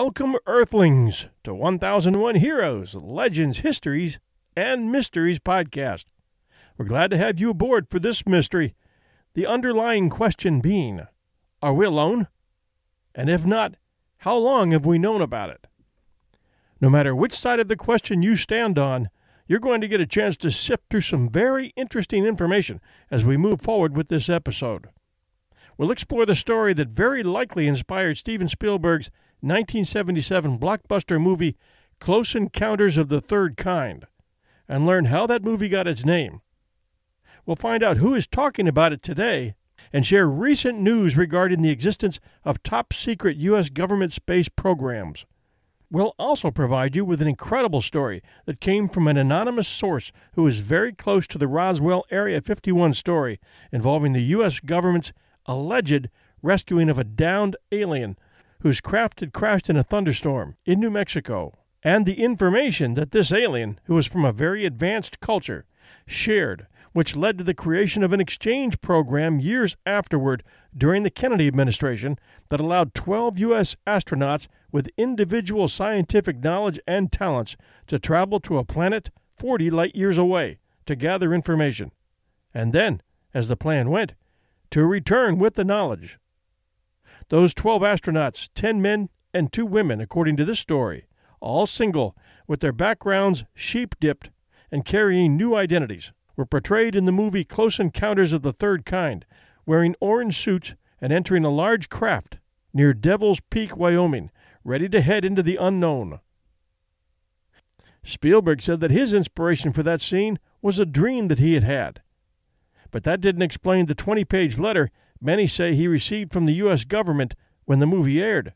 Welcome, Earthlings, to 1001 Heroes, Legends, Histories, and Mysteries podcast. We're glad to have you aboard for this mystery. The underlying question being Are we alone? And if not, how long have we known about it? No matter which side of the question you stand on, you're going to get a chance to sift through some very interesting information as we move forward with this episode. We'll explore the story that very likely inspired Steven Spielberg's 1977 blockbuster movie Close Encounters of the Third Kind and learn how that movie got its name. We'll find out who is talking about it today and share recent news regarding the existence of top secret U.S. government space programs. We'll also provide you with an incredible story that came from an anonymous source who is very close to the Roswell Area 51 story involving the U.S. government's alleged rescuing of a downed alien whose craft had crashed in a thunderstorm in New Mexico, and the information that this alien, who was from a very advanced culture, shared, which led to the creation of an exchange program years afterward during the Kennedy administration that allowed 12 U.S. astronauts with individual scientific knowledge and talents to travel to a planet 40 light years away to gather information, and then, as the plan went, to return with the knowledge. Those 12 astronauts, 10 men and 2 women, according to this story, all single, with their backgrounds sheep dipped and carrying new identities, were portrayed in the movie Close Encounters of the Third Kind, wearing orange suits and entering a large craft near Devil's Peak, Wyoming, ready to head into the unknown. Spielberg said that his inspiration for that scene was a dream that he had had. But that didn't explain the 20 page letter many say he received from the U.S. government when the movie aired.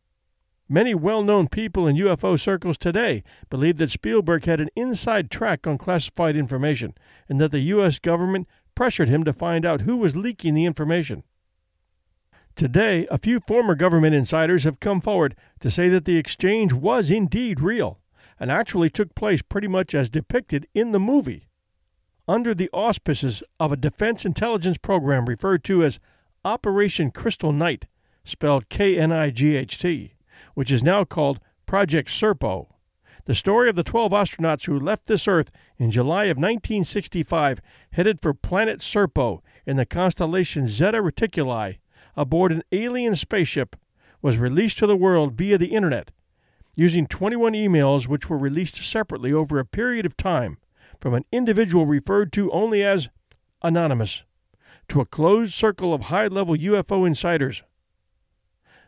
Many well known people in UFO circles today believe that Spielberg had an inside track on classified information and that the U.S. government pressured him to find out who was leaking the information. Today, a few former government insiders have come forward to say that the exchange was indeed real and actually took place pretty much as depicted in the movie. Under the auspices of a defense intelligence program referred to as Operation Crystal Knight, spelled K N I G H T, which is now called Project Serpo. The story of the 12 astronauts who left this Earth in July of 1965 headed for planet Serpo in the constellation Zeta Reticuli aboard an alien spaceship was released to the world via the Internet using 21 emails which were released separately over a period of time from an individual referred to only as Anonymous to a closed circle of high level UFO insiders.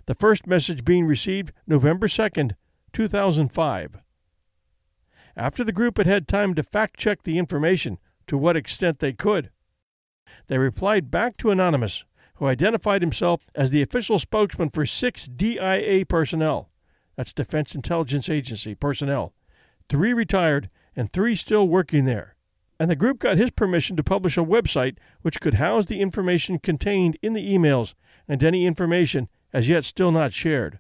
The first message being received November 2nd, 2005. After the group had had time to fact check the information to what extent they could, they replied back to Anonymous, who identified himself as the official spokesman for six DIA personnel that's Defense Intelligence Agency personnel, three retired and three still working there and the group got his permission to publish a website which could house the information contained in the emails and any information as yet still not shared.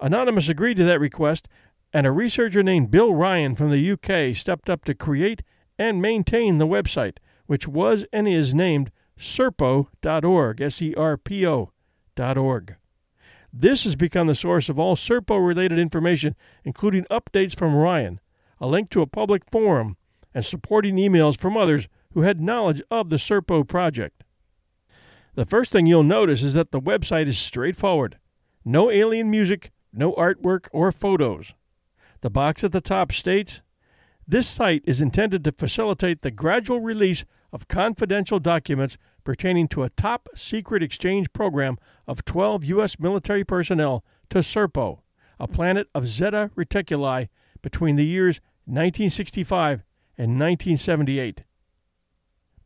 Anonymous agreed to that request, and a researcher named Bill Ryan from the UK stepped up to create and maintain the website, which was and is named serpo.org, S E R P O.org. This has become the source of all Serpo related information, including updates from Ryan, a link to a public forum, and supporting emails from others who had knowledge of the Serpo project. The first thing you'll notice is that the website is straightforward no alien music, no artwork or photos. The box at the top states This site is intended to facilitate the gradual release of confidential documents pertaining to a top secret exchange program of 12 U.S. military personnel to Serpo, a planet of Zeta Reticuli between the years 1965 and 1978.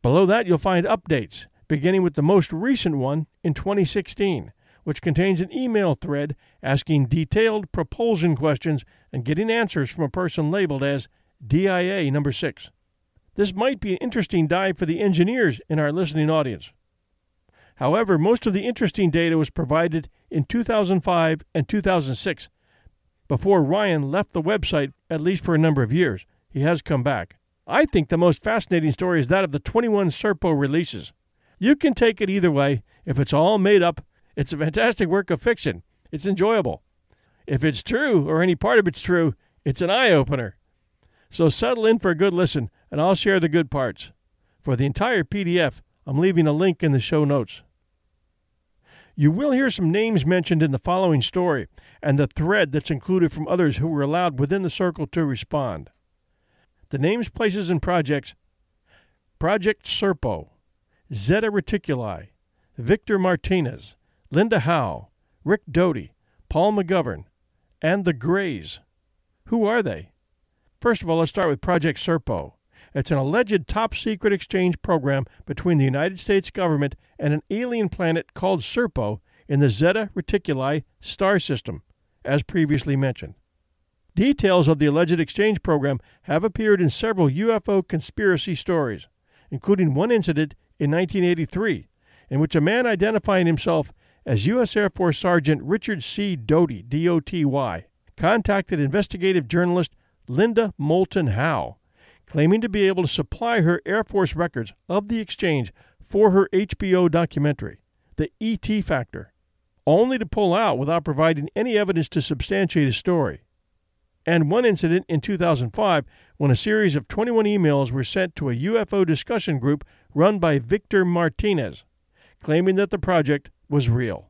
Below that, you'll find updates, beginning with the most recent one in 2016, which contains an email thread asking detailed propulsion questions and getting answers from a person labeled as DIA number 6. This might be an interesting dive for the engineers in our listening audience. However, most of the interesting data was provided in 2005 and 2006 before Ryan left the website, at least for a number of years. He has come back. I think the most fascinating story is that of the 21 Serpo releases. You can take it either way. If it's all made up, it's a fantastic work of fiction. It's enjoyable. If it's true, or any part of it's true, it's an eye opener. So settle in for a good listen, and I'll share the good parts. For the entire PDF, I'm leaving a link in the show notes. You will hear some names mentioned in the following story and the thread that's included from others who were allowed within the circle to respond. The names, places, and projects Project Serpo, Zeta Reticuli, Victor Martinez, Linda Howe, Rick Doty, Paul McGovern, and the Greys. Who are they? First of all, let's start with Project Serpo. It's an alleged top secret exchange program between the United States government and an alien planet called Serpo in the Zeta Reticuli star system, as previously mentioned. Details of the alleged exchange program have appeared in several UFO conspiracy stories, including one incident in 1983 in which a man identifying himself as U.S. Air Force Sergeant Richard C. Doty, D O T Y, contacted investigative journalist Linda Moulton Howe, claiming to be able to supply her Air Force records of the exchange for her HBO documentary, The E.T. Factor, only to pull out without providing any evidence to substantiate his story. And one incident in 2005 when a series of 21 emails were sent to a UFO discussion group run by Victor Martinez, claiming that the project was real.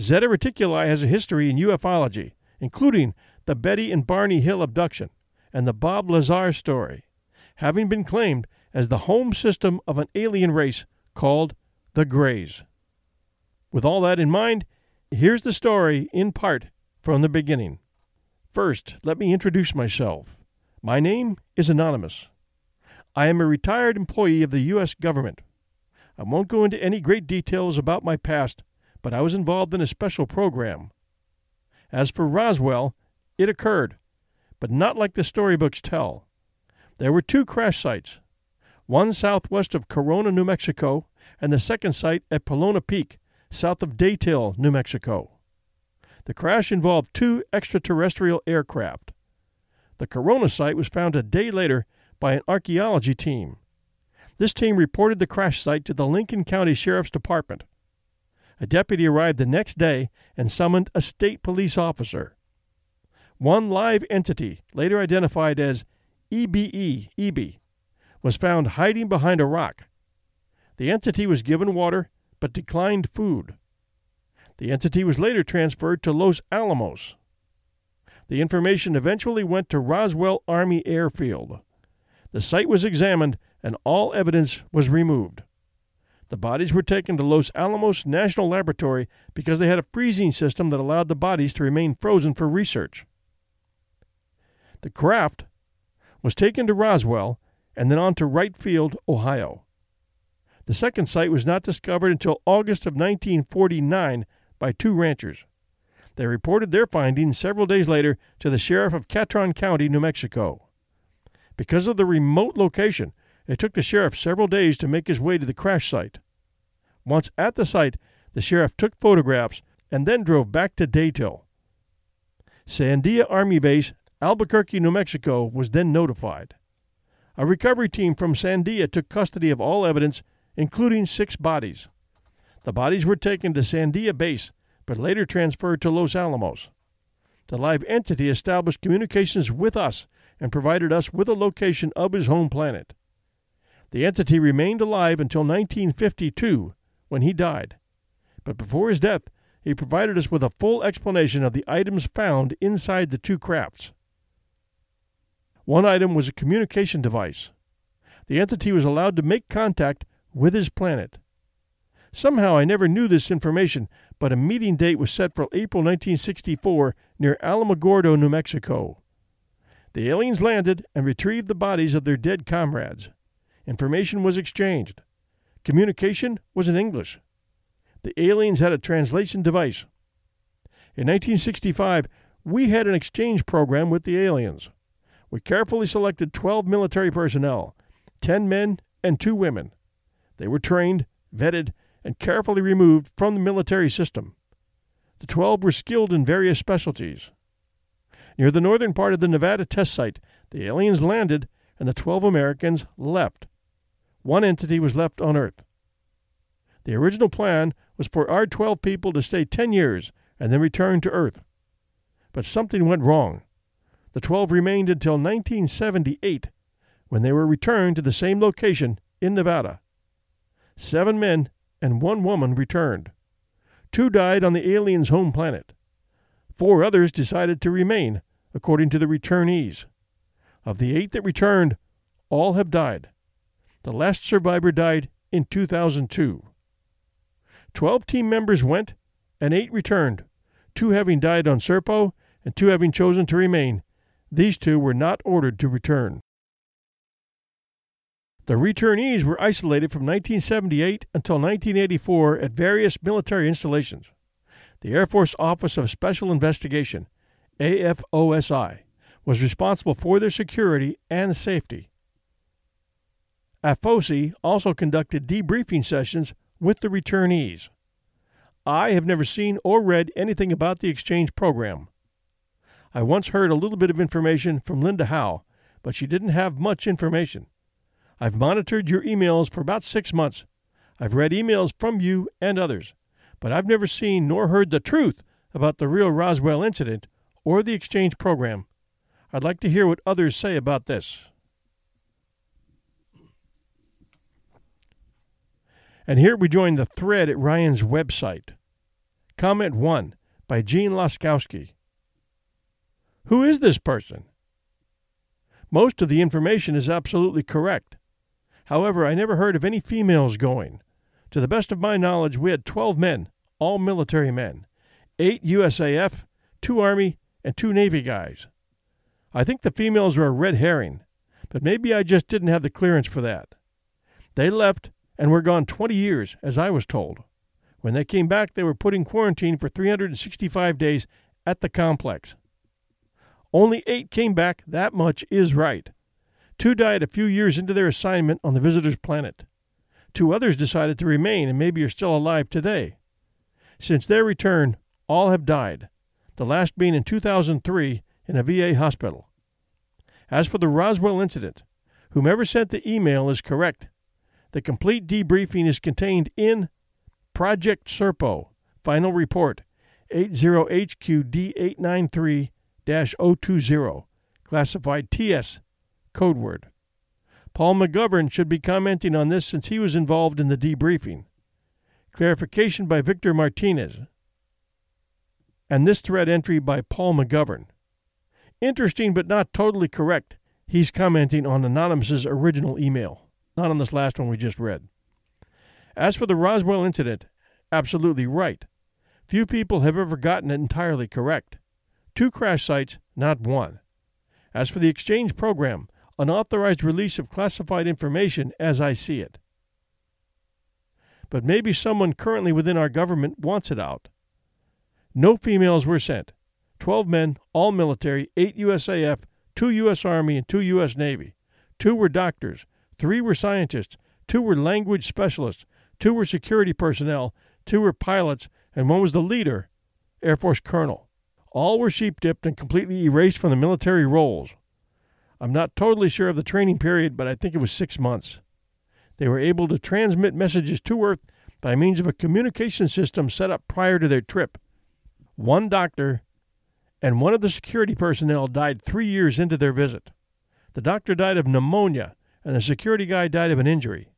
Zeta Reticuli has a history in ufology, including the Betty and Barney Hill abduction and the Bob Lazar story, having been claimed as the home system of an alien race called the Greys. With all that in mind, here's the story in part from the beginning. First, let me introduce myself. My name is Anonymous. I am a retired employee of the U.S. government. I won't go into any great details about my past, but I was involved in a special program. As for Roswell, it occurred, but not like the storybooks tell. There were two crash sites one southwest of Corona, New Mexico, and the second site at Pelona Peak, south of Datil, New Mexico. The crash involved two extraterrestrial aircraft. The Corona site was found a day later by an archaeology team. This team reported the crash site to the Lincoln County Sheriff's Department. A deputy arrived the next day and summoned a state police officer. One live entity, later identified as EBE, EB, was found hiding behind a rock. The entity was given water but declined food. The entity was later transferred to Los Alamos. The information eventually went to Roswell Army Airfield. The site was examined and all evidence was removed. The bodies were taken to Los Alamos National Laboratory because they had a freezing system that allowed the bodies to remain frozen for research. The craft was taken to Roswell and then on to Wright Field, Ohio. The second site was not discovered until August of 1949 by two ranchers. They reported their findings several days later to the sheriff of Catron County, New Mexico. Because of the remote location, it took the sheriff several days to make his way to the crash site. Once at the site, the sheriff took photographs and then drove back to Datil. Sandia Army Base Albuquerque, New Mexico, was then notified. A recovery team from Sandia took custody of all evidence, including six bodies. The bodies were taken to Sandia Base, but later transferred to Los Alamos. The live entity established communications with us and provided us with a location of his home planet. The entity remained alive until 1952, when he died. But before his death, he provided us with a full explanation of the items found inside the two crafts. One item was a communication device. The entity was allowed to make contact with his planet. Somehow I never knew this information, but a meeting date was set for April 1964 near Alamogordo, New Mexico. The aliens landed and retrieved the bodies of their dead comrades. Information was exchanged. Communication was in English. The aliens had a translation device. In 1965, we had an exchange program with the aliens. We carefully selected 12 military personnel, 10 men and 2 women. They were trained, vetted, and carefully removed from the military system. The 12 were skilled in various specialties. Near the northern part of the Nevada test site, the aliens landed and the 12 Americans left. One entity was left on Earth. The original plan was for our 12 people to stay 10 years and then return to Earth. but something went wrong. The 12 remained until 1978, when they were returned to the same location in Nevada. Seven men and one woman returned. Two died on the aliens' home planet. Four others decided to remain, according to the returnees. Of the eight that returned, all have died. The last survivor died in 2002. Twelve team members went, and eight returned, two having died on Serpo and two having chosen to remain. These two were not ordered to return. The returnees were isolated from 1978 until 1984 at various military installations. The Air Force Office of Special Investigation, AFOSI, was responsible for their security and safety. AFOSI also conducted debriefing sessions with the returnees. I have never seen or read anything about the exchange program. I once heard a little bit of information from Linda Howe, but she didn't have much information. I've monitored your emails for about six months. I've read emails from you and others, but I've never seen nor heard the truth about the real Roswell incident or the exchange program. I'd like to hear what others say about this. And here we join the thread at Ryan's website. Comment 1 by Gene Laskowski. Who is this person? Most of the information is absolutely correct. However, I never heard of any females going. To the best of my knowledge, we had 12 men, all military men, 8 USAF, 2 Army, and 2 Navy guys. I think the females were a red herring, but maybe I just didn't have the clearance for that. They left and were gone 20 years, as I was told. When they came back, they were put in quarantine for 365 days at the complex. Only eight came back, that much is right. Two died a few years into their assignment on the visitor's planet. Two others decided to remain and maybe are still alive today. Since their return, all have died, the last being in 2003 in a VA hospital. As for the Roswell incident, whomever sent the email is correct. The complete debriefing is contained in Project Serpo, Final Report 80HQD893 020, classified TS, code word. Paul McGovern should be commenting on this since he was involved in the debriefing. Clarification by Victor Martinez. And this thread entry by Paul McGovern. Interesting but not totally correct. He's commenting on Anonymous's original email, not on this last one we just read. As for the Roswell incident, absolutely right. Few people have ever gotten it entirely correct. Two crash sites, not one. As for the exchange program, unauthorized release of classified information as I see it. But maybe someone currently within our government wants it out. No females were sent. Twelve men, all military, eight USAF, two U.S. Army, and two U.S. Navy. Two were doctors, three were scientists, two were language specialists, two were security personnel, two were pilots, and one was the leader, Air Force Colonel. All were sheep dipped and completely erased from the military rolls. I'm not totally sure of the training period, but I think it was six months. They were able to transmit messages to Earth by means of a communication system set up prior to their trip. One doctor and one of the security personnel died three years into their visit. The doctor died of pneumonia, and the security guy died of an injury.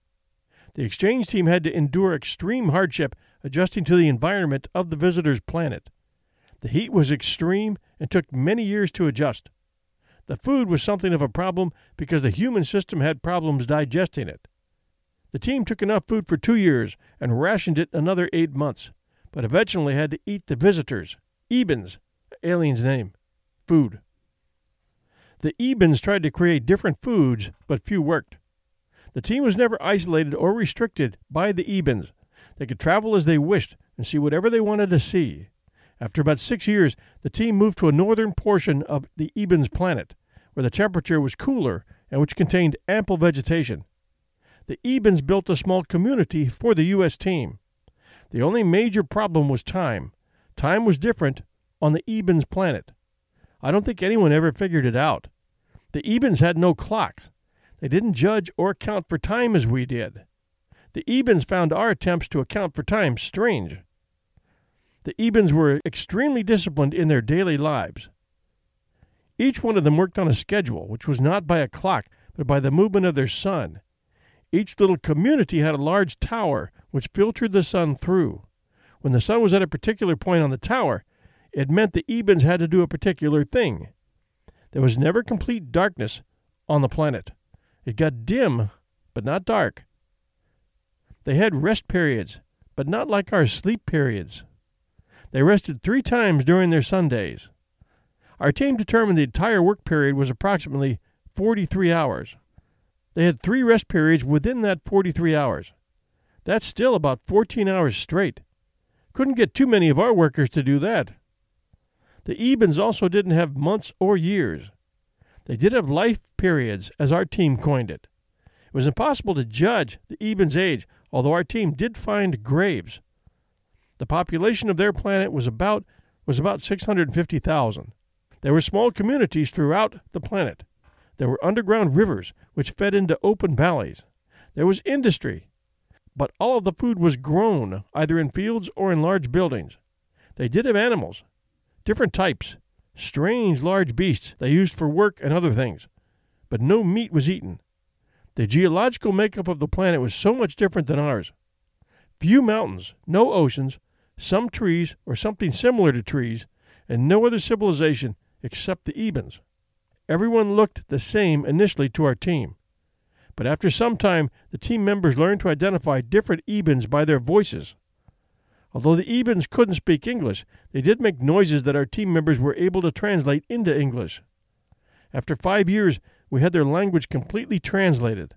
The exchange team had to endure extreme hardship adjusting to the environment of the visitor's planet. The heat was extreme and took many years to adjust. The food was something of a problem because the human system had problems digesting it. The team took enough food for two years and rationed it another eight months, but eventually had to eat the visitors, Ebens, alien's name, food. The Ebens tried to create different foods, but few worked. The team was never isolated or restricted by the Ebens. They could travel as they wished and see whatever they wanted to see. After about six years, the team moved to a northern portion of the Ebens planet, where the temperature was cooler and which contained ample vegetation. The Ebens built a small community for the U.S. team. The only major problem was time. Time was different on the Ebens planet. I don't think anyone ever figured it out. The Ebens had no clocks. They didn't judge or account for time as we did. The Ebens found our attempts to account for time strange. The Ebens were extremely disciplined in their daily lives. Each one of them worked on a schedule, which was not by a clock, but by the movement of their sun. Each little community had a large tower which filtered the sun through. When the sun was at a particular point on the tower, it meant the Ebens had to do a particular thing. There was never complete darkness on the planet. It got dim, but not dark. They had rest periods, but not like our sleep periods. They rested three times during their Sundays. Our team determined the entire work period was approximately 43 hours. They had three rest periods within that 43 hours. That's still about 14 hours straight. Couldn't get too many of our workers to do that. The Ebens also didn't have months or years. They did have life periods, as our team coined it. It was impossible to judge the Ebens' age, although our team did find graves. The population of their planet was about was about 650,000. There were small communities throughout the planet. There were underground rivers which fed into open valleys. There was industry, but all of the food was grown either in fields or in large buildings. They did have animals, different types, strange large beasts they used for work and other things, but no meat was eaten. The geological makeup of the planet was so much different than ours. Few mountains, no oceans, some trees or something similar to trees, and no other civilization except the Ebens. Everyone looked the same initially to our team. But after some time, the team members learned to identify different Ebens by their voices. Although the Ebens couldn't speak English, they did make noises that our team members were able to translate into English. After five years, we had their language completely translated.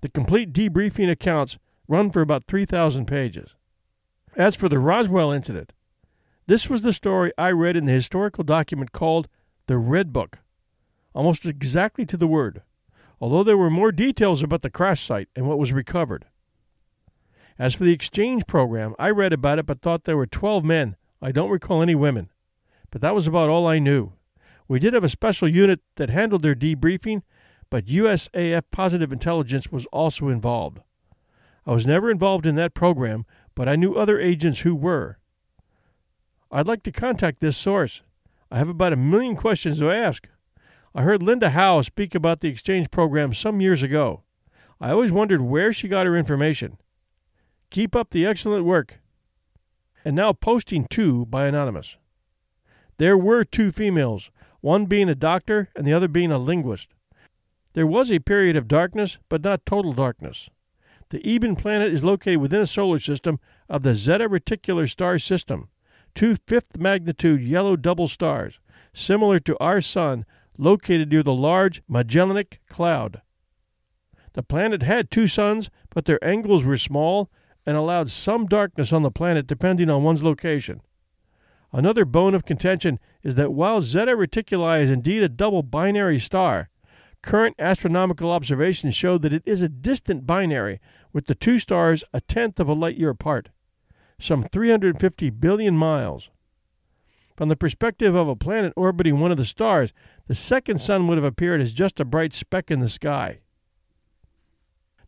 The complete debriefing accounts run for about 3,000 pages. As for the Roswell incident, this was the story I read in the historical document called the Red Book, almost exactly to the word, although there were more details about the crash site and what was recovered. As for the exchange program, I read about it but thought there were 12 men. I don't recall any women. But that was about all I knew. We did have a special unit that handled their debriefing, but USAF Positive Intelligence was also involved. I was never involved in that program, but I knew other agents who were. I'd like to contact this source. I have about a million questions to ask. I heard Linda Howe speak about the exchange program some years ago. I always wondered where she got her information. Keep up the excellent work. And now posting two by Anonymous. There were two females, one being a doctor and the other being a linguist. There was a period of darkness, but not total darkness. The Eben planet is located within a solar system of the Zeta Reticuli star system, two fifth magnitude yellow double stars, similar to our Sun, located near the large Magellanic Cloud. The planet had two suns, but their angles were small and allowed some darkness on the planet depending on one's location. Another bone of contention is that while Zeta Reticuli is indeed a double binary star, current astronomical observations show that it is a distant binary, with the two stars a tenth of a light year apart, some 350 billion miles. From the perspective of a planet orbiting one of the stars, the second sun would have appeared as just a bright speck in the sky.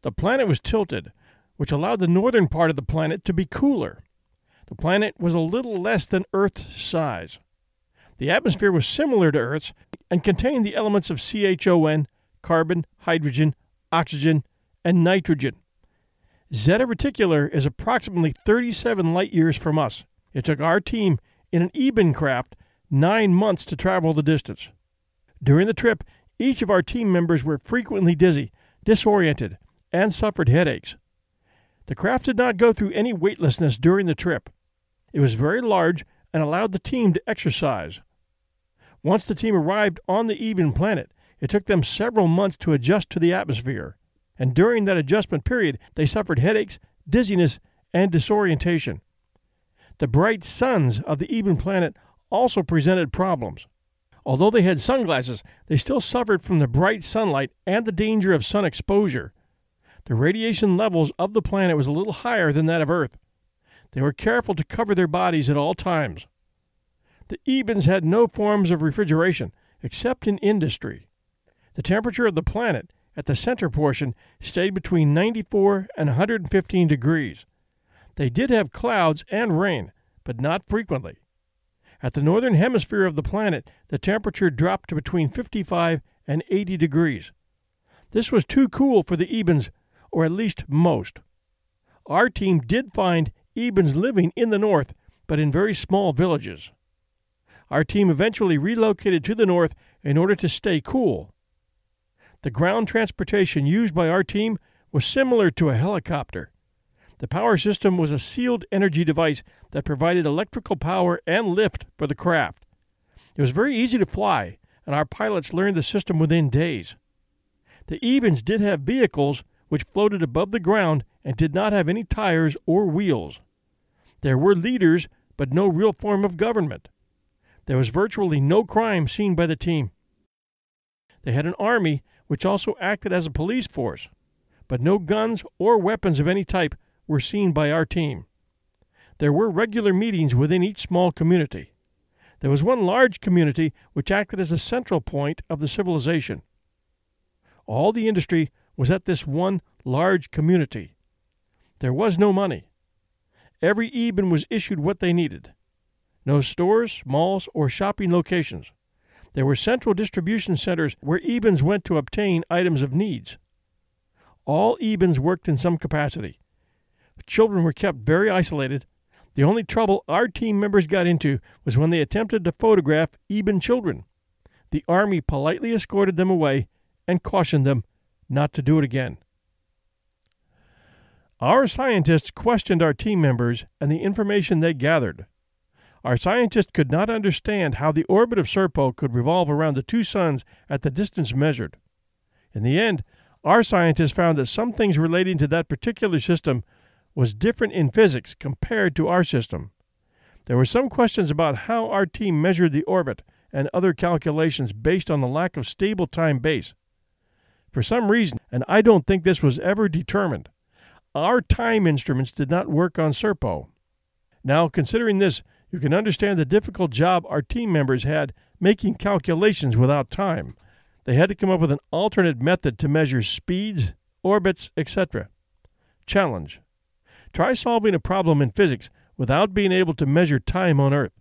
The planet was tilted, which allowed the northern part of the planet to be cooler. The planet was a little less than Earth's size. The atmosphere was similar to Earth's and contained the elements of CHON, carbon, hydrogen, oxygen, and nitrogen. Zeta Reticuli is approximately 37 light years from us. It took our team in an Eben craft nine months to travel the distance. During the trip, each of our team members were frequently dizzy, disoriented, and suffered headaches. The craft did not go through any weightlessness during the trip. It was very large and allowed the team to exercise. Once the team arrived on the Eben planet, it took them several months to adjust to the atmosphere, and during that adjustment period, they suffered headaches, dizziness, and disorientation. The bright suns of the Eben planet also presented problems. Although they had sunglasses, they still suffered from the bright sunlight and the danger of sun exposure. The radiation levels of the planet was a little higher than that of Earth. They were careful to cover their bodies at all times. The Ebens had no forms of refrigeration, except in industry. The temperature of the planet, at the center portion, stayed between 94 and 115 degrees. They did have clouds and rain, but not frequently. At the northern hemisphere of the planet, the temperature dropped to between 55 and 80 degrees. This was too cool for the Ebens, or at least most. Our team did find Ebens living in the north, but in very small villages. Our team eventually relocated to the north in order to stay cool. The ground transportation used by our team was similar to a helicopter. The power system was a sealed energy device that provided electrical power and lift for the craft. It was very easy to fly, and our pilots learned the system within days. The Ebens did have vehicles which floated above the ground and did not have any tires or wheels. There were leaders, but no real form of government. There was virtually no crime seen by the team. They had an army which also acted as a police force, but no guns or weapons of any type were seen by our team. There were regular meetings within each small community. There was one large community which acted as a central point of the civilization. All the industry was at this one large community. There was no money. Every Eben was issued what they needed. No stores, malls, or shopping locations. There were central distribution centers where Ebens went to obtain items of needs. All Ebens worked in some capacity. Children were kept very isolated. The only trouble our team members got into was when they attempted to photograph Eben children. The Army politely escorted them away and cautioned them not to do it again. Our scientists questioned our team members and the information they gathered. Our scientists could not understand how the orbit of Serpo could revolve around the two suns at the distance measured. In the end, our scientists found that some things relating to that particular system was different in physics compared to our system. There were some questions about how our team measured the orbit and other calculations based on the lack of stable time base. For some reason, and I don't think this was ever determined, our time instruments did not work on Serpo. Now, considering this, you can understand the difficult job our team members had making calculations without time. They had to come up with an alternate method to measure speeds, orbits, etc. Challenge Try solving a problem in physics without being able to measure time on Earth.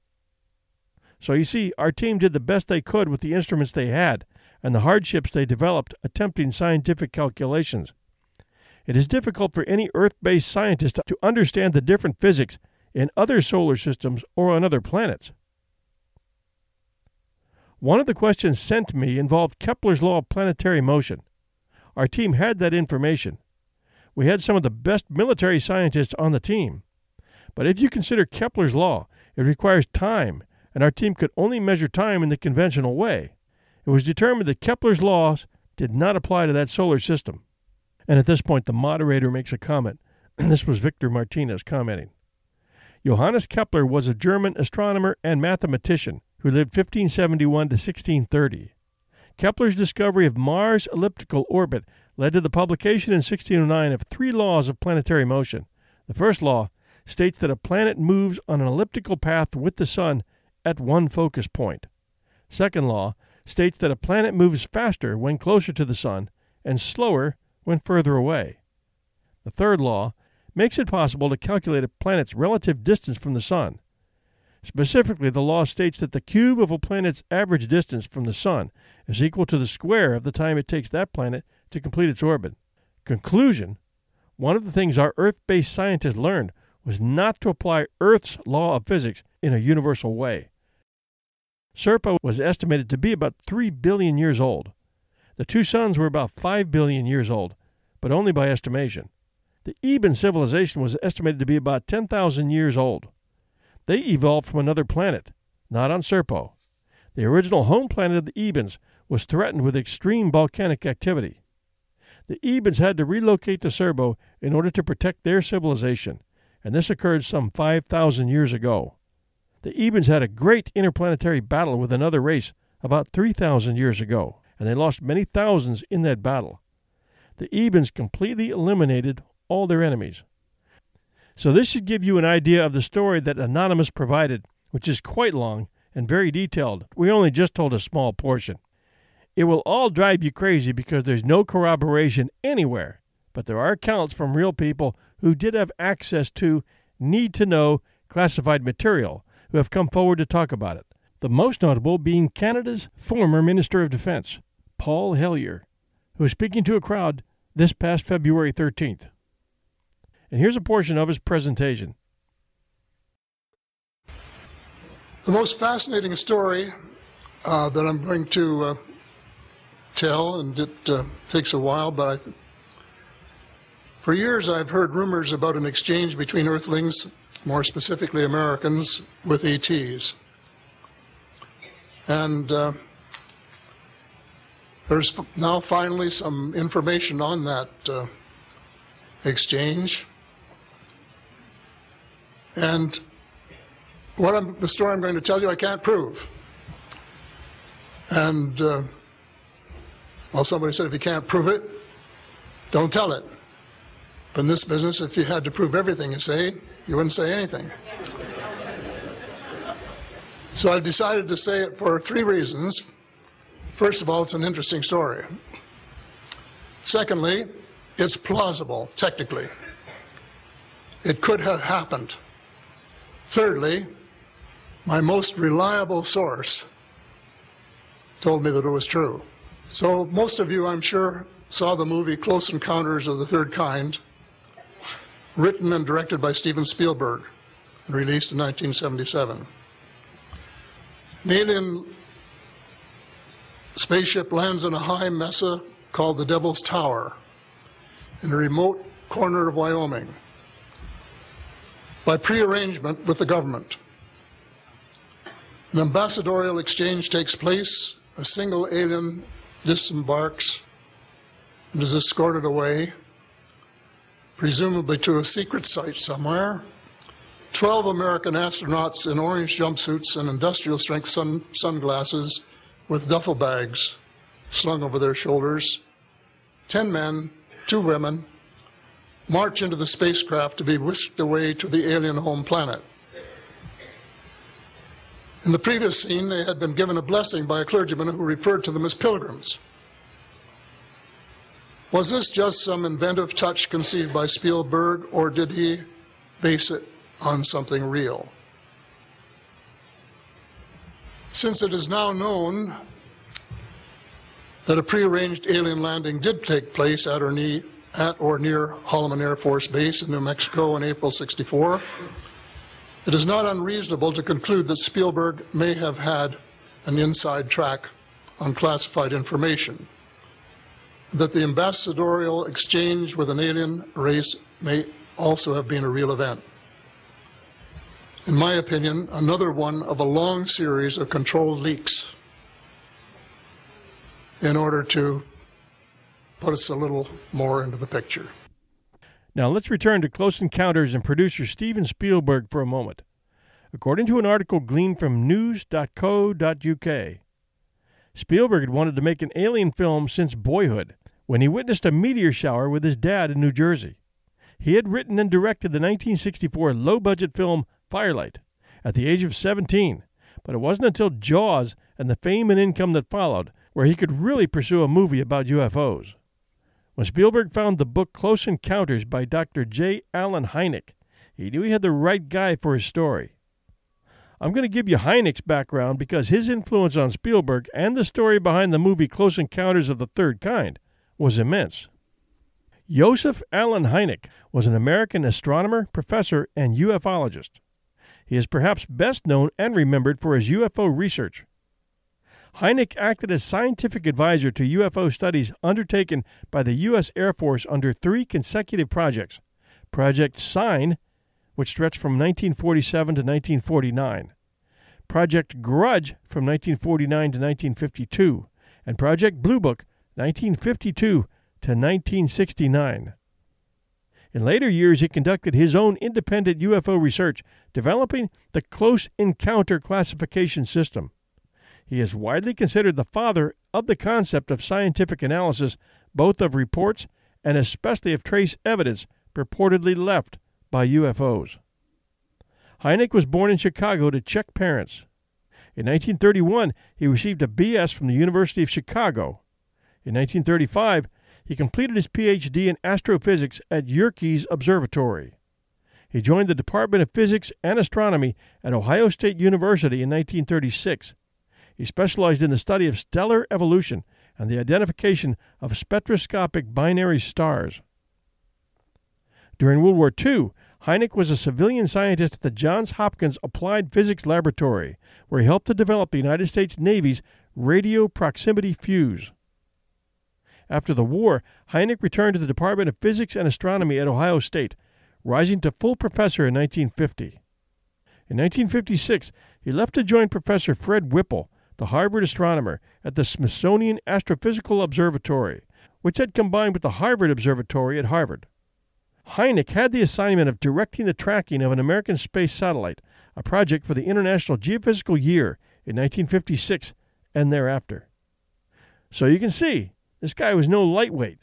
So you see, our team did the best they could with the instruments they had and the hardships they developed attempting scientific calculations. It is difficult for any Earth based scientist to understand the different physics in other solar systems or on other planets. One of the questions sent me involved Kepler's law of planetary motion. Our team had that information, we had some of the best military scientists on the team. But if you consider Kepler's law, it requires time, and our team could only measure time in the conventional way. It was determined that Kepler's laws did not apply to that solar system. And at this point, the moderator makes a comment. this was Victor Martinez commenting. Johannes Kepler was a German astronomer and mathematician who lived 1571 to 1630. Kepler's discovery of Mars' elliptical orbit led to the publication in 1609 of three laws of planetary motion. The first law states that a planet moves on an elliptical path with the sun at one focus point. Second law states that a planet moves faster when closer to the sun and slower when further away. The third law makes it possible to calculate a planet's relative distance from the sun. Specifically, the law states that the cube of a planet's average distance from the sun is equal to the square of the time it takes that planet to complete its orbit. Conclusion One of the things our Earth based scientists learned was not to apply Earth's law of physics in a universal way. Serpo was estimated to be about 3 billion years old. The two suns were about 5 billion years old, but only by estimation. The Eben civilization was estimated to be about 10,000 years old. They evolved from another planet, not on Serpo. The original home planet of the Ebens was threatened with extreme volcanic activity. The Ebens had to relocate to Serpo in order to protect their civilization, and this occurred some 5,000 years ago. The Ebens had a great interplanetary battle with another race about 3,000 years ago, and they lost many thousands in that battle. The Ebens completely eliminated all their enemies. So, this should give you an idea of the story that Anonymous provided, which is quite long and very detailed. We only just told a small portion. It will all drive you crazy because there's no corroboration anywhere, but there are accounts from real people who did have access to need to know classified material who have come forward to talk about it. The most notable being Canada's former Minister of Defense, Paul Hellyer, who was speaking to a crowd this past February 13th. And here's a portion of his presentation. The most fascinating story uh, that I'm going to uh, tell, and it uh, takes a while, but I, for years I've heard rumors about an exchange between Earthlings, more specifically Americans, with ETs. And uh, there's now finally some information on that uh, exchange. And what I'm, the story I'm going to tell you, I can't prove. And, uh, well, somebody said if you can't prove it, don't tell it. But in this business, if you had to prove everything you say, you wouldn't say anything. So I've decided to say it for three reasons. First of all, it's an interesting story. Secondly, it's plausible, technically. It could have happened. Thirdly, my most reliable source told me that it was true. So, most of you, I'm sure, saw the movie Close Encounters of the Third Kind, written and directed by Steven Spielberg, and released in 1977. An alien spaceship lands in a high mesa called the Devil's Tower in a remote corner of Wyoming by prearrangement with the government. An ambassadorial exchange takes place, a single alien disembarks and is escorted away, presumably to a secret site somewhere. Twelve American astronauts in orange jumpsuits and industrial strength sun- sunglasses with duffel bags slung over their shoulders. Ten men, two women, march into the spacecraft to be whisked away to the alien home planet. In the previous scene, they had been given a blessing by a clergyman who referred to them as pilgrims. Was this just some inventive touch conceived by Spielberg, or did he base it on something real? Since it is now known that a prearranged alien landing did take place at or, near, at or near Holloman Air Force Base in New Mexico in April 64, it is not unreasonable to conclude that Spielberg may have had an inside track on classified information, that the ambassadorial exchange with an alien race may also have been a real event. In my opinion, another one of a long series of controlled leaks in order to put us a little more into the picture. Now let's return to Close Encounters and producer Steven Spielberg for a moment. According to an article gleaned from news.co.uk, Spielberg had wanted to make an alien film since boyhood when he witnessed a meteor shower with his dad in New Jersey. He had written and directed the 1964 low budget film Firelight at the age of 17, but it wasn't until Jaws and the fame and income that followed where he could really pursue a movie about UFOs. When Spielberg found the book Close Encounters by Dr. J. Allen Hynek, he knew he had the right guy for his story. I'm going to give you Hynek's background because his influence on Spielberg and the story behind the movie Close Encounters of the Third Kind was immense. Joseph Allen Hynek was an American astronomer, professor, and ufologist. He is perhaps best known and remembered for his UFO research. Hynek acted as scientific advisor to UFO studies undertaken by the U.S. Air Force under three consecutive projects Project Sign, which stretched from 1947 to 1949, Project Grudge from 1949 to 1952, and Project Blue Book 1952 to 1969. In later years, he conducted his own independent UFO research, developing the Close Encounter Classification System. He is widely considered the father of the concept of scientific analysis, both of reports and especially of trace evidence purportedly left by UFOs. Hynek was born in Chicago to Czech parents. In 1931, he received a B.S. from the University of Chicago. In 1935, he completed his Ph.D. in astrophysics at Yerkes Observatory. He joined the Department of Physics and Astronomy at Ohio State University in 1936. He specialized in the study of stellar evolution and the identification of spectroscopic binary stars. During World War II, Hynek was a civilian scientist at the Johns Hopkins Applied Physics Laboratory, where he helped to develop the United States Navy's radio proximity fuse. After the war, Hynek returned to the Department of Physics and Astronomy at Ohio State, rising to full professor in 1950. In 1956, he left to join Professor Fred Whipple, the Harvard astronomer, at the Smithsonian Astrophysical Observatory, which had combined with the Harvard Observatory at Harvard. Hynek had the assignment of directing the tracking of an American space satellite, a project for the International Geophysical Year in 1956 and thereafter. So you can see, this guy was no lightweight.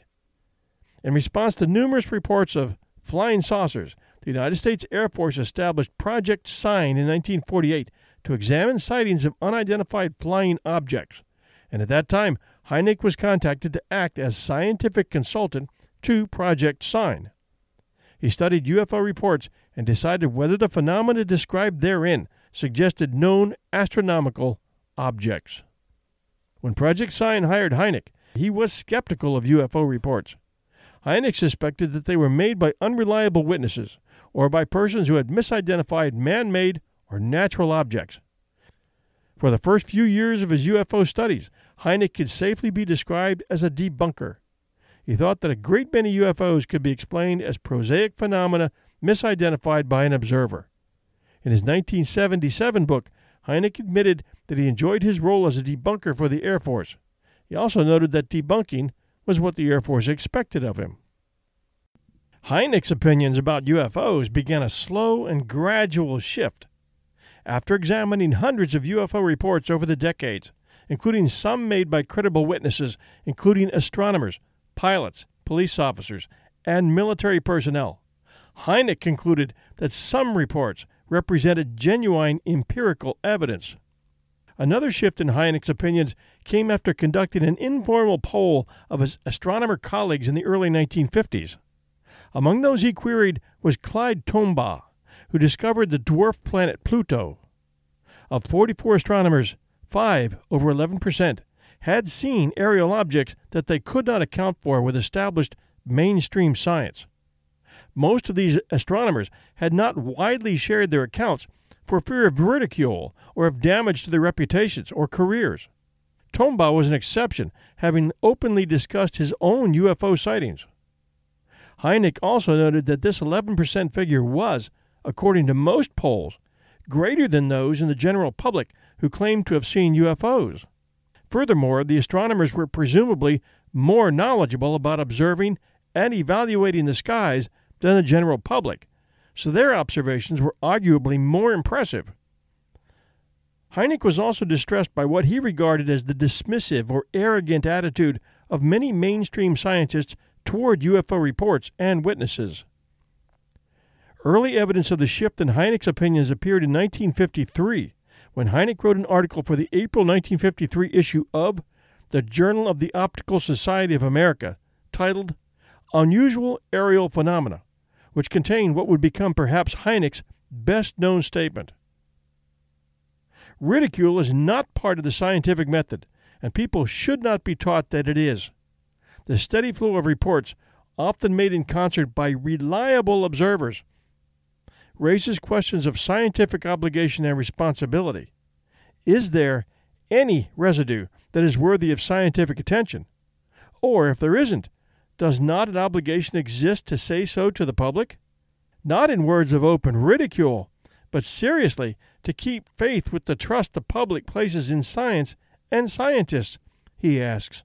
In response to numerous reports of flying saucers, the United States Air Force established Project Sign in 1948 to examine sightings of unidentified flying objects. And at that time, Hynek was contacted to act as scientific consultant to Project Sign. He studied UFO reports and decided whether the phenomena described therein suggested known astronomical objects. When Project Sign hired Hynek, he was skeptical of UFO reports. Hynek suspected that they were made by unreliable witnesses or by persons who had misidentified man made or natural objects. For the first few years of his UFO studies, Hynek could safely be described as a debunker. He thought that a great many UFOs could be explained as prosaic phenomena misidentified by an observer. In his 1977 book, Hynek admitted that he enjoyed his role as a debunker for the Air Force. He also noted that debunking was what the Air Force expected of him. Hynek's opinions about UFOs began a slow and gradual shift. After examining hundreds of UFO reports over the decades, including some made by credible witnesses, including astronomers, pilots, police officers, and military personnel. Hynek concluded that some reports represented genuine empirical evidence. Another shift in Hynek's opinions came after conducting an informal poll of his astronomer colleagues in the early 1950s. Among those he queried was Clyde Tombaugh, who discovered the dwarf planet Pluto. Of 44 astronomers, 5, over 11%, had seen aerial objects that they could not account for with established mainstream science. Most of these astronomers had not widely shared their accounts for fear of ridicule or of damage to their reputations or careers. Tombaugh was an exception, having openly discussed his own UFO sightings. Hynek also noted that this 11% figure was, according to most polls, greater than those in the general public who claimed to have seen UFOs. Furthermore, the astronomers were presumably more knowledgeable about observing and evaluating the skies than the general public, so their observations were arguably more impressive. Hynek was also distressed by what he regarded as the dismissive or arrogant attitude of many mainstream scientists toward UFO reports and witnesses. Early evidence of the shift in Hynek's opinions appeared in 1953 when Hynek wrote an article for the April 1953 issue of the Journal of the Optical Society of America titled Unusual Aerial Phenomena, which contained what would become perhaps Hynek's best known statement. Ridicule is not part of the scientific method, and people should not be taught that it is. The steady flow of reports, often made in concert by reliable observers, raises questions of scientific obligation and responsibility. Is there any residue that is worthy of scientific attention? Or, if there isn't, does not an obligation exist to say so to the public? Not in words of open ridicule, but seriously to keep faith with the trust the public places in science and scientists, he asks.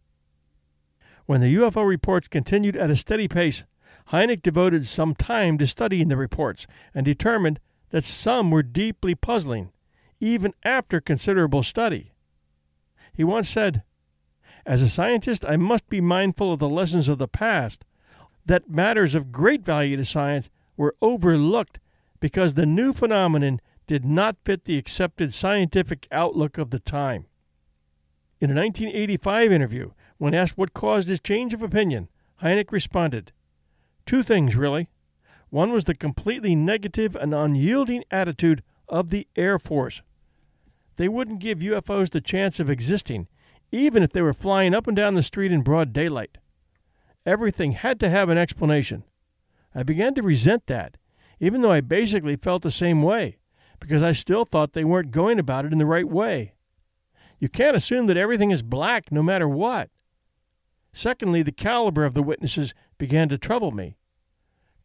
When the UFO reports continued at a steady pace, Hynek devoted some time to studying the reports and determined that some were deeply puzzling, even after considerable study. He once said, As a scientist, I must be mindful of the lessons of the past, that matters of great value to science were overlooked because the new phenomenon did not fit the accepted scientific outlook of the time. In a 1985 interview, when asked what caused his change of opinion, Hynek responded, Two things, really. One was the completely negative and unyielding attitude of the Air Force. They wouldn't give UFOs the chance of existing, even if they were flying up and down the street in broad daylight. Everything had to have an explanation. I began to resent that, even though I basically felt the same way, because I still thought they weren't going about it in the right way. You can't assume that everything is black no matter what. Secondly, the caliber of the witnesses began to trouble me.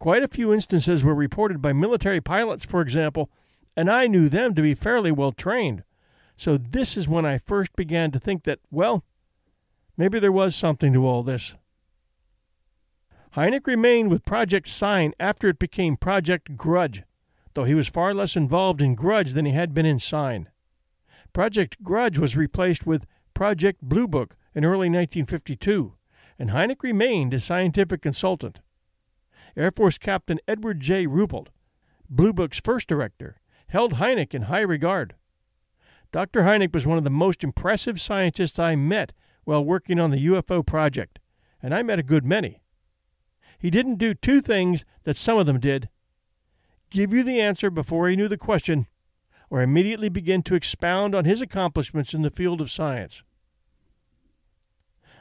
Quite a few instances were reported by military pilots, for example, and I knew them to be fairly well trained. So this is when I first began to think that, well, maybe there was something to all this. Hynek remained with Project Sign after it became Project Grudge, though he was far less involved in Grudge than he had been in Sign. Project Grudge was replaced with Project Blue Book in early 1952, and Hynek remained as scientific consultant. Air Force Captain Edward J. Ruppelt, Blue Book's first director, held Hynek in high regard. Dr. Hynek was one of the most impressive scientists I met while working on the UFO project, and I met a good many. He didn't do two things that some of them did give you the answer before he knew the question, or immediately begin to expound on his accomplishments in the field of science.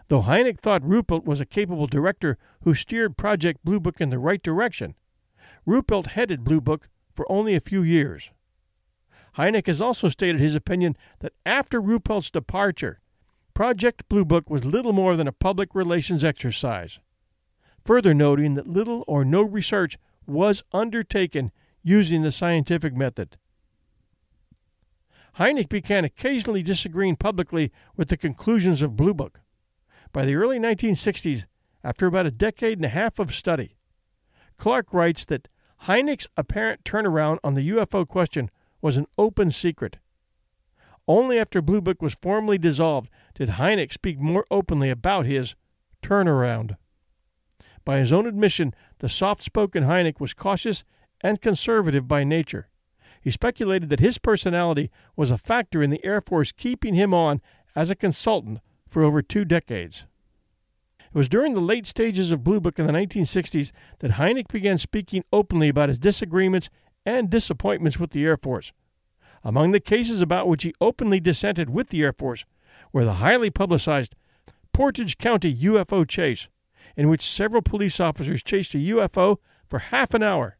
Though Hynek thought Ruppelt was a capable director who steered Project Blue Book in the right direction, Ruppelt headed Blue Book for only a few years. Hynek has also stated his opinion that after Ruppelt's departure, Project Blue Book was little more than a public relations exercise, further noting that little or no research was undertaken using the scientific method. Hynek began occasionally disagreeing publicly with the conclusions of Blue Book. By the early 1960s, after about a decade and a half of study, Clark writes that Hynek's apparent turnaround on the UFO question was an open secret. Only after Blue Book was formally dissolved did Hynek speak more openly about his turnaround. By his own admission, the soft spoken Hynek was cautious and conservative by nature. He speculated that his personality was a factor in the Air Force keeping him on as a consultant for over two decades. It was during the late stages of Blue Book in the 1960s that Hynek began speaking openly about his disagreements and disappointments with the Air Force. Among the cases about which he openly dissented with the Air Force were the highly publicized Portage County UFO chase, in which several police officers chased a UFO for half an hour,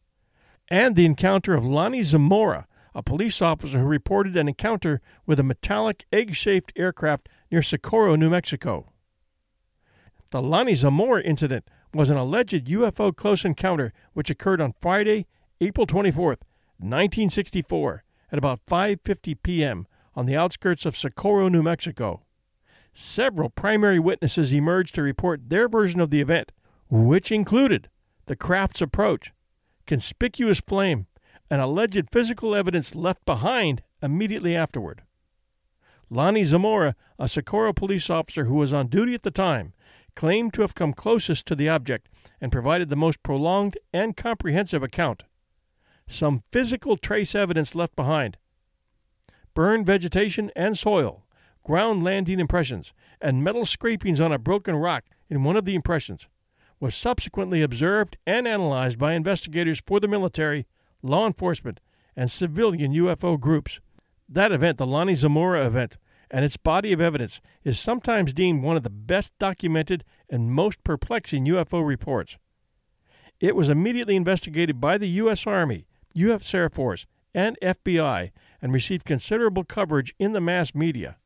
and the encounter of Lonnie Zamora, a police officer who reported an encounter with a metallic egg shaped aircraft near Socorro, New Mexico. The Lonnie Zamora incident was an alleged UFO close encounter which occurred on Friday, April 24th, 1964, at about 5:50 p.m. on the outskirts of Socorro, New Mexico. Several primary witnesses emerged to report their version of the event, which included the craft's approach, conspicuous flame, and alleged physical evidence left behind immediately afterward. Lonnie Zamora, a Socorro police officer who was on duty at the time, claimed to have come closest to the object and provided the most prolonged and comprehensive account some physical trace evidence left behind. Burned vegetation and soil, ground landing impressions, and metal scrapings on a broken rock in one of the impressions was subsequently observed and analyzed by investigators for the military, law enforcement, and civilian UFO groups. That event, the Lonnie Zamora event, and its body of evidence is sometimes deemed one of the best documented and most perplexing UFO reports. It was immediately investigated by the U.S. Army U.S. Air Force, and FBI and received considerable coverage in the mass media.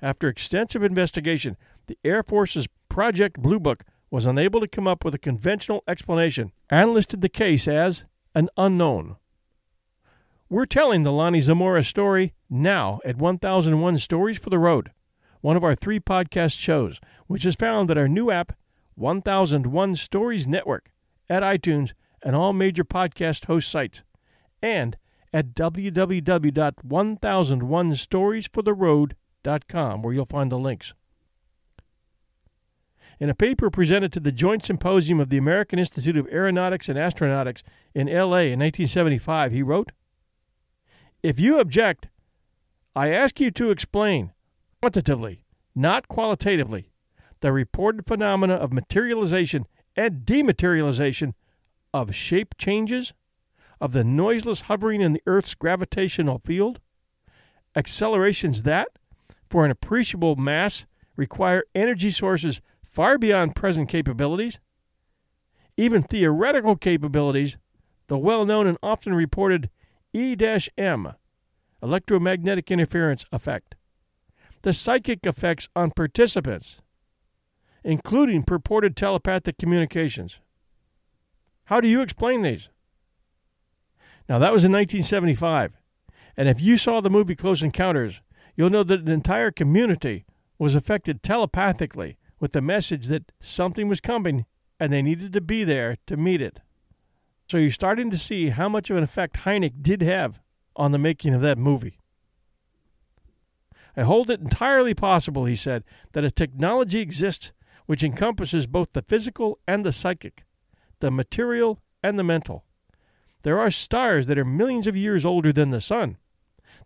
After extensive investigation, the Air Force's Project Blue Book was unable to come up with a conventional explanation and listed the case as an unknown. We're telling the Lonnie Zamora story now at 1001 Stories for the Road, one of our three podcast shows, which is found at our new app, 1001 Stories Network, at iTunes and all major podcast host sites, and at www.1001storiesfortheroad.com, where you'll find the links. In a paper presented to the Joint Symposium of the American Institute of Aeronautics and Astronautics in LA in 1975, he wrote If you object, I ask you to explain, quantitatively, not qualitatively, the reported phenomena of materialization and dematerialization of shape changes, of the noiseless hovering in the Earth's gravitational field, accelerations that, for an appreciable mass, require energy sources far beyond present capabilities, even theoretical capabilities, the well known and often reported E M, electromagnetic interference effect, the psychic effects on participants, including purported telepathic communications. How do you explain these? Now, that was in 1975, and if you saw the movie Close Encounters, you'll know that an entire community was affected telepathically with the message that something was coming and they needed to be there to meet it. So you're starting to see how much of an effect Hynek did have on the making of that movie. I hold it entirely possible, he said, that a technology exists which encompasses both the physical and the psychic, the material and the mental. There are stars that are millions of years older than the sun.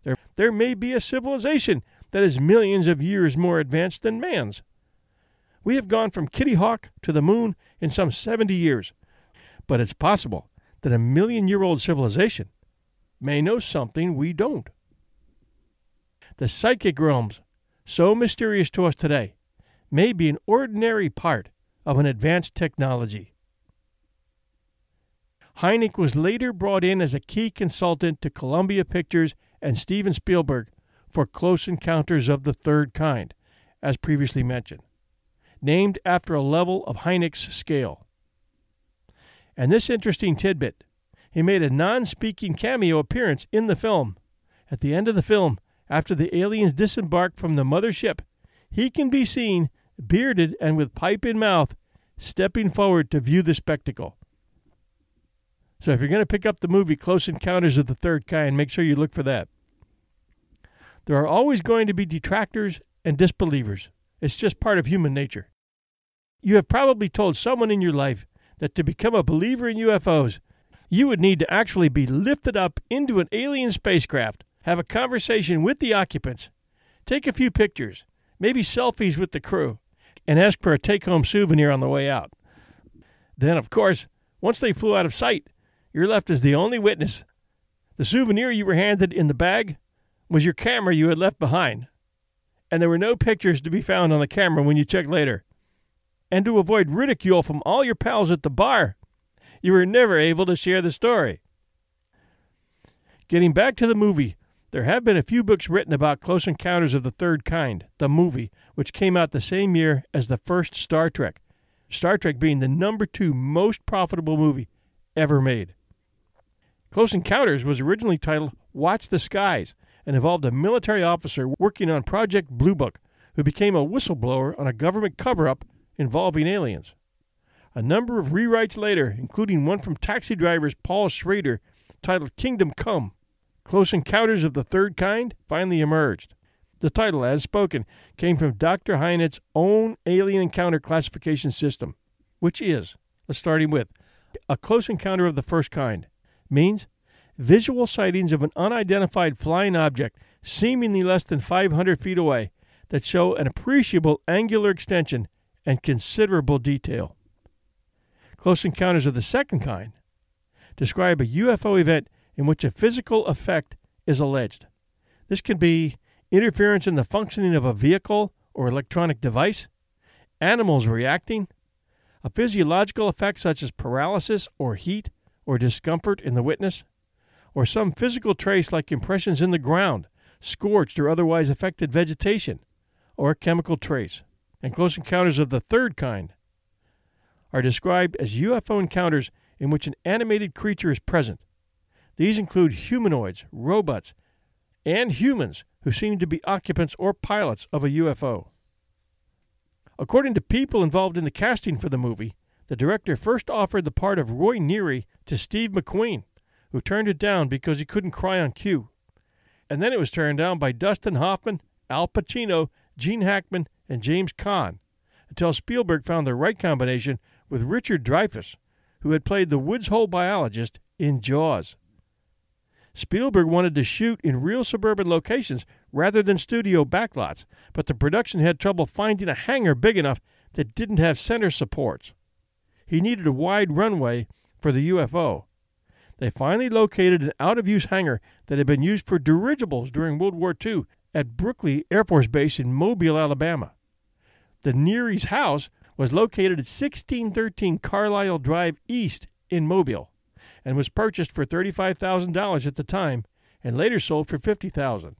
There, there may be a civilization that is millions of years more advanced than man's. We have gone from Kitty Hawk to the moon in some 70 years, but it's possible that a million year old civilization may know something we don't. The psychic realms, so mysterious to us today, may be an ordinary part of an advanced technology. Hynek was later brought in as a key consultant to Columbia Pictures and Steven Spielberg for Close Encounters of the Third Kind, as previously mentioned, named after a level of Hynek's scale. And this interesting tidbit he made a non speaking cameo appearance in the film. At the end of the film, after the aliens disembark from the mothership, he can be seen, bearded and with pipe in mouth, stepping forward to view the spectacle. So if you're going to pick up the movie Close Encounters of the Third Kind, make sure you look for that. There are always going to be detractors and disbelievers. It's just part of human nature. You have probably told someone in your life that to become a believer in UFOs, you would need to actually be lifted up into an alien spacecraft, have a conversation with the occupants, take a few pictures, maybe selfies with the crew, and ask for a take home souvenir on the way out. Then, of course, once they flew out of sight, you're left as the only witness. The souvenir you were handed in the bag was your camera you had left behind, and there were no pictures to be found on the camera when you checked later. And to avoid ridicule from all your pals at the bar, you were never able to share the story. Getting back to the movie, there have been a few books written about Close Encounters of the Third Kind, the movie, which came out the same year as the first Star Trek. Star Trek being the number two most profitable movie ever made. Close Encounters was originally titled Watch the Skies and involved a military officer working on Project Blue Book who became a whistleblower on a government cover up involving aliens. A number of rewrites later, including one from Taxi Drivers Paul Schrader titled Kingdom Come, Close Encounters of the Third Kind finally emerged. The title, as spoken, came from Dr. Hynek's own alien encounter classification system, which is, starting with, a close encounter of the first kind means visual sightings of an unidentified flying object seemingly less than 500 feet away that show an appreciable angular extension and considerable detail. Close encounters of the second kind describe a UFO event in which a physical effect is alleged. This can be interference in the functioning of a vehicle or electronic device, animals reacting, a physiological effect such as paralysis or heat, or discomfort in the witness, or some physical trace like impressions in the ground, scorched or otherwise affected vegetation, or a chemical trace. And close encounters of the third kind are described as UFO encounters in which an animated creature is present. These include humanoids, robots, and humans who seem to be occupants or pilots of a UFO. According to people involved in the casting for the movie, the director first offered the part of Roy Neary to Steve McQueen, who turned it down because he couldn't cry on cue. And then it was turned down by Dustin Hoffman, Al Pacino, Gene Hackman, and James Caan, until Spielberg found the right combination with Richard Dreyfuss, who had played the Woods Hole biologist in Jaws. Spielberg wanted to shoot in real suburban locations rather than studio backlots, but the production had trouble finding a hangar big enough that didn't have center supports. He needed a wide runway for the UFO. They finally located an out of use hangar that had been used for dirigibles during World War II at Brookley Air Force Base in Mobile, Alabama. The Neary's house was located at 1613 Carlisle Drive East in Mobile and was purchased for $35,000 at the time and later sold for $50,000.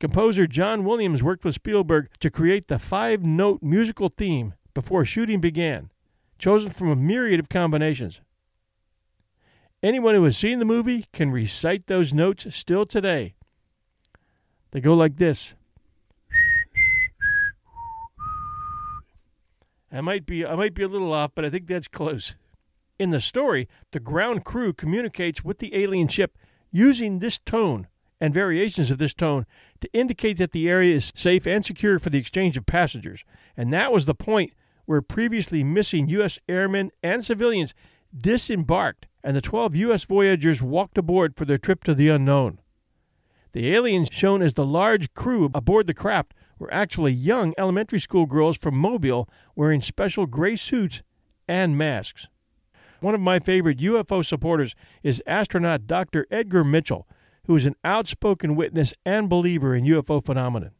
Composer John Williams worked with Spielberg to create the five note musical theme before shooting began, chosen from a myriad of combinations. Anyone who has seen the movie can recite those notes still today. They go like this. I might be I might be a little off, but I think that's close. In the story, the ground crew communicates with the alien ship using this tone and variations of this tone to indicate that the area is safe and secure for the exchange of passengers. And that was the point where previously missing U.S. airmen and civilians disembarked and the 12 U.S. voyagers walked aboard for their trip to the unknown. The aliens shown as the large crew aboard the craft were actually young elementary school girls from Mobile wearing special gray suits and masks. One of my favorite UFO supporters is astronaut Dr. Edgar Mitchell, who is an outspoken witness and believer in UFO phenomenon.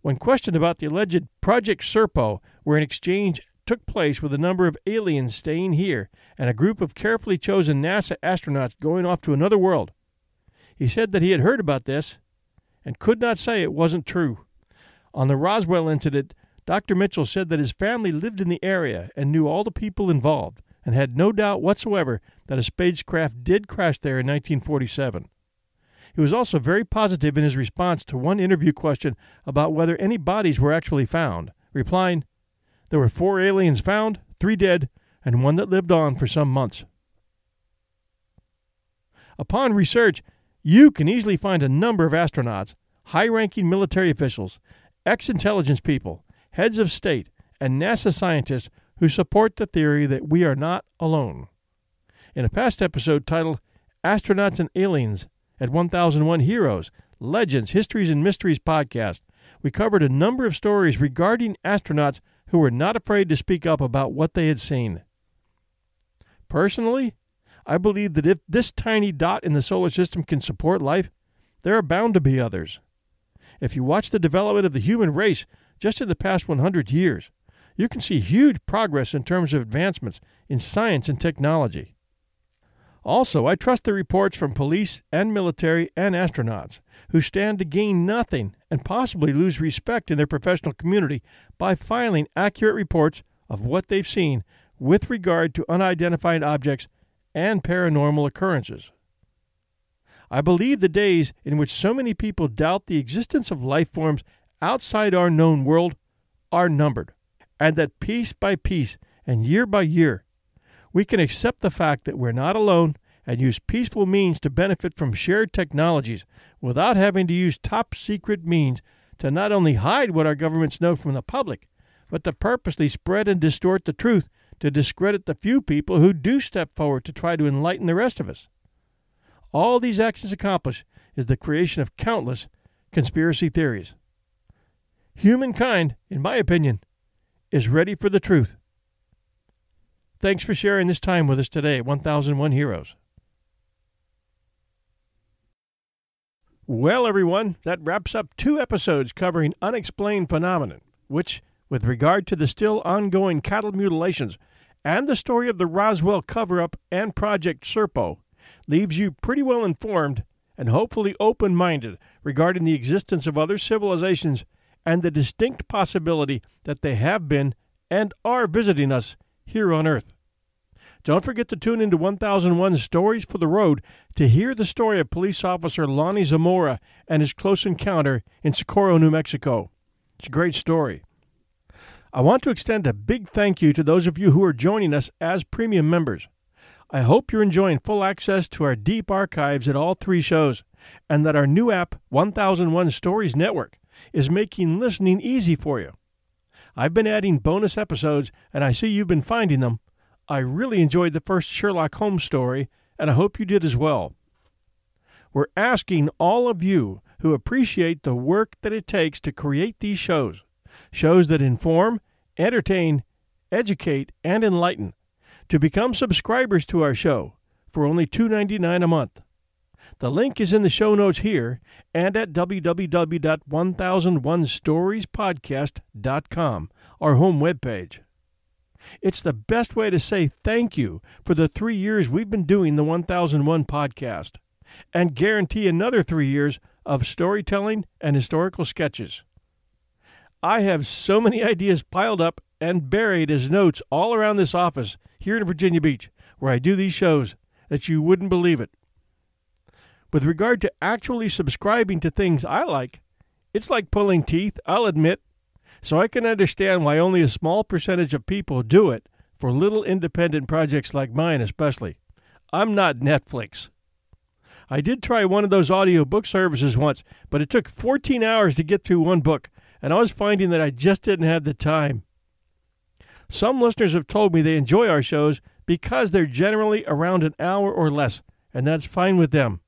When questioned about the alleged Project Serpo, where an exchange took place with a number of aliens staying here and a group of carefully chosen NASA astronauts going off to another world, he said that he had heard about this and could not say it wasn't true. On the Roswell incident, Dr. Mitchell said that his family lived in the area and knew all the people involved and had no doubt whatsoever that a spacecraft did crash there in 1947. He was also very positive in his response to one interview question about whether any bodies were actually found, replying, There were four aliens found, three dead, and one that lived on for some months. Upon research, you can easily find a number of astronauts, high ranking military officials, ex intelligence people, heads of state, and NASA scientists who support the theory that we are not alone. In a past episode titled Astronauts and Aliens at 1001 Heroes, Legends, Histories, and Mysteries podcast, we covered a number of stories regarding astronauts who were not afraid to speak up about what they had seen. Personally, I believe that if this tiny dot in the solar system can support life, there are bound to be others. If you watch the development of the human race just in the past 100 years, you can see huge progress in terms of advancements in science and technology. Also, I trust the reports from police and military and astronauts who stand to gain nothing and possibly lose respect in their professional community by filing accurate reports of what they've seen with regard to unidentified objects and paranormal occurrences. I believe the days in which so many people doubt the existence of life forms outside our known world are numbered, and that piece by piece and year by year we can accept the fact that we're not alone and use peaceful means to benefit from shared technologies without having to use top secret means to not only hide what our governments know from the public, but to purposely spread and distort the truth to discredit the few people who do step forward to try to enlighten the rest of us. All these actions accomplish is the creation of countless conspiracy theories. Humankind, in my opinion, is ready for the truth. Thanks for sharing this time with us today, 1001 Heroes. Well, everyone, that wraps up two episodes covering unexplained phenomenon, which, with regard to the still ongoing cattle mutilations and the story of the Roswell cover up and Project Serpo, leaves you pretty well informed and hopefully open minded regarding the existence of other civilizations and the distinct possibility that they have been and are visiting us here on Earth. Don't forget to tune into 1001 Stories for the Road to hear the story of police officer Lonnie Zamora and his close encounter in Socorro, New Mexico. It's a great story. I want to extend a big thank you to those of you who are joining us as premium members. I hope you're enjoying full access to our deep archives at all three shows, and that our new app, 1001 Stories Network, is making listening easy for you. I've been adding bonus episodes, and I see you've been finding them. I really enjoyed the first Sherlock Holmes story, and I hope you did as well. We're asking all of you who appreciate the work that it takes to create these shows, shows that inform, entertain, educate, and enlighten, to become subscribers to our show for only $2.99 a month. The link is in the show notes here and at www.1001storiespodcast.com, our home webpage. It's the best way to say thank you for the three years we've been doing the 1001 podcast and guarantee another three years of storytelling and historical sketches. I have so many ideas piled up and buried as notes all around this office here in Virginia Beach, where I do these shows, that you wouldn't believe it. With regard to actually subscribing to things I like, it's like pulling teeth, I'll admit, so I can understand why only a small percentage of people do it for little independent projects like mine, especially. I'm not Netflix. I did try one of those audio book services once, but it took 14 hours to get through one book, and I was finding that I just didn't have the time. Some listeners have told me they enjoy our shows because they're generally around an hour or less, and that's fine with them.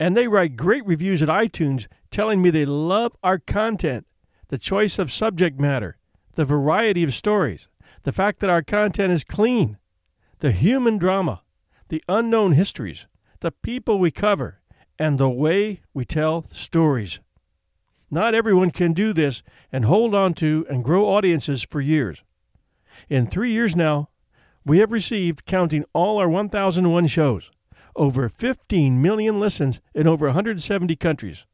And they write great reviews at iTunes telling me they love our content, the choice of subject matter, the variety of stories, the fact that our content is clean, the human drama, the unknown histories, the people we cover, and the way we tell stories. Not everyone can do this and hold on to and grow audiences for years. In three years now, we have received, counting all our 1001 shows, over 15 million listens in over 170 countries,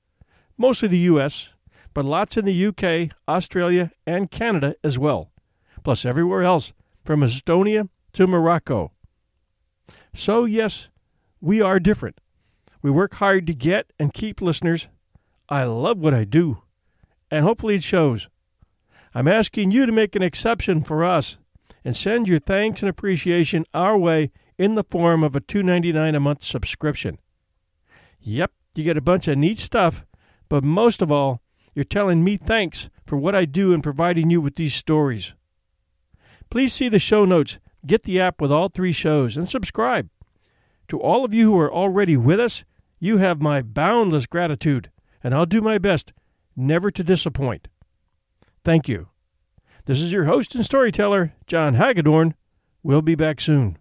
mostly the U.S., but lots in the UK, Australia, and Canada as well, plus everywhere else from Estonia to Morocco. So, yes, we are different. We work hard to get and keep listeners. I love what I do, and hopefully it shows. I'm asking you to make an exception for us and send your thanks and appreciation our way in the form of a $2.99 a month subscription. Yep, you get a bunch of neat stuff, but most of all, you're telling me thanks for what I do in providing you with these stories. Please see the show notes, get the app with all three shows, and subscribe. To all of you who are already with us, you have my boundless gratitude, and I'll do my best never to disappoint. Thank you. This is your host and storyteller, John Hagedorn. We'll be back soon.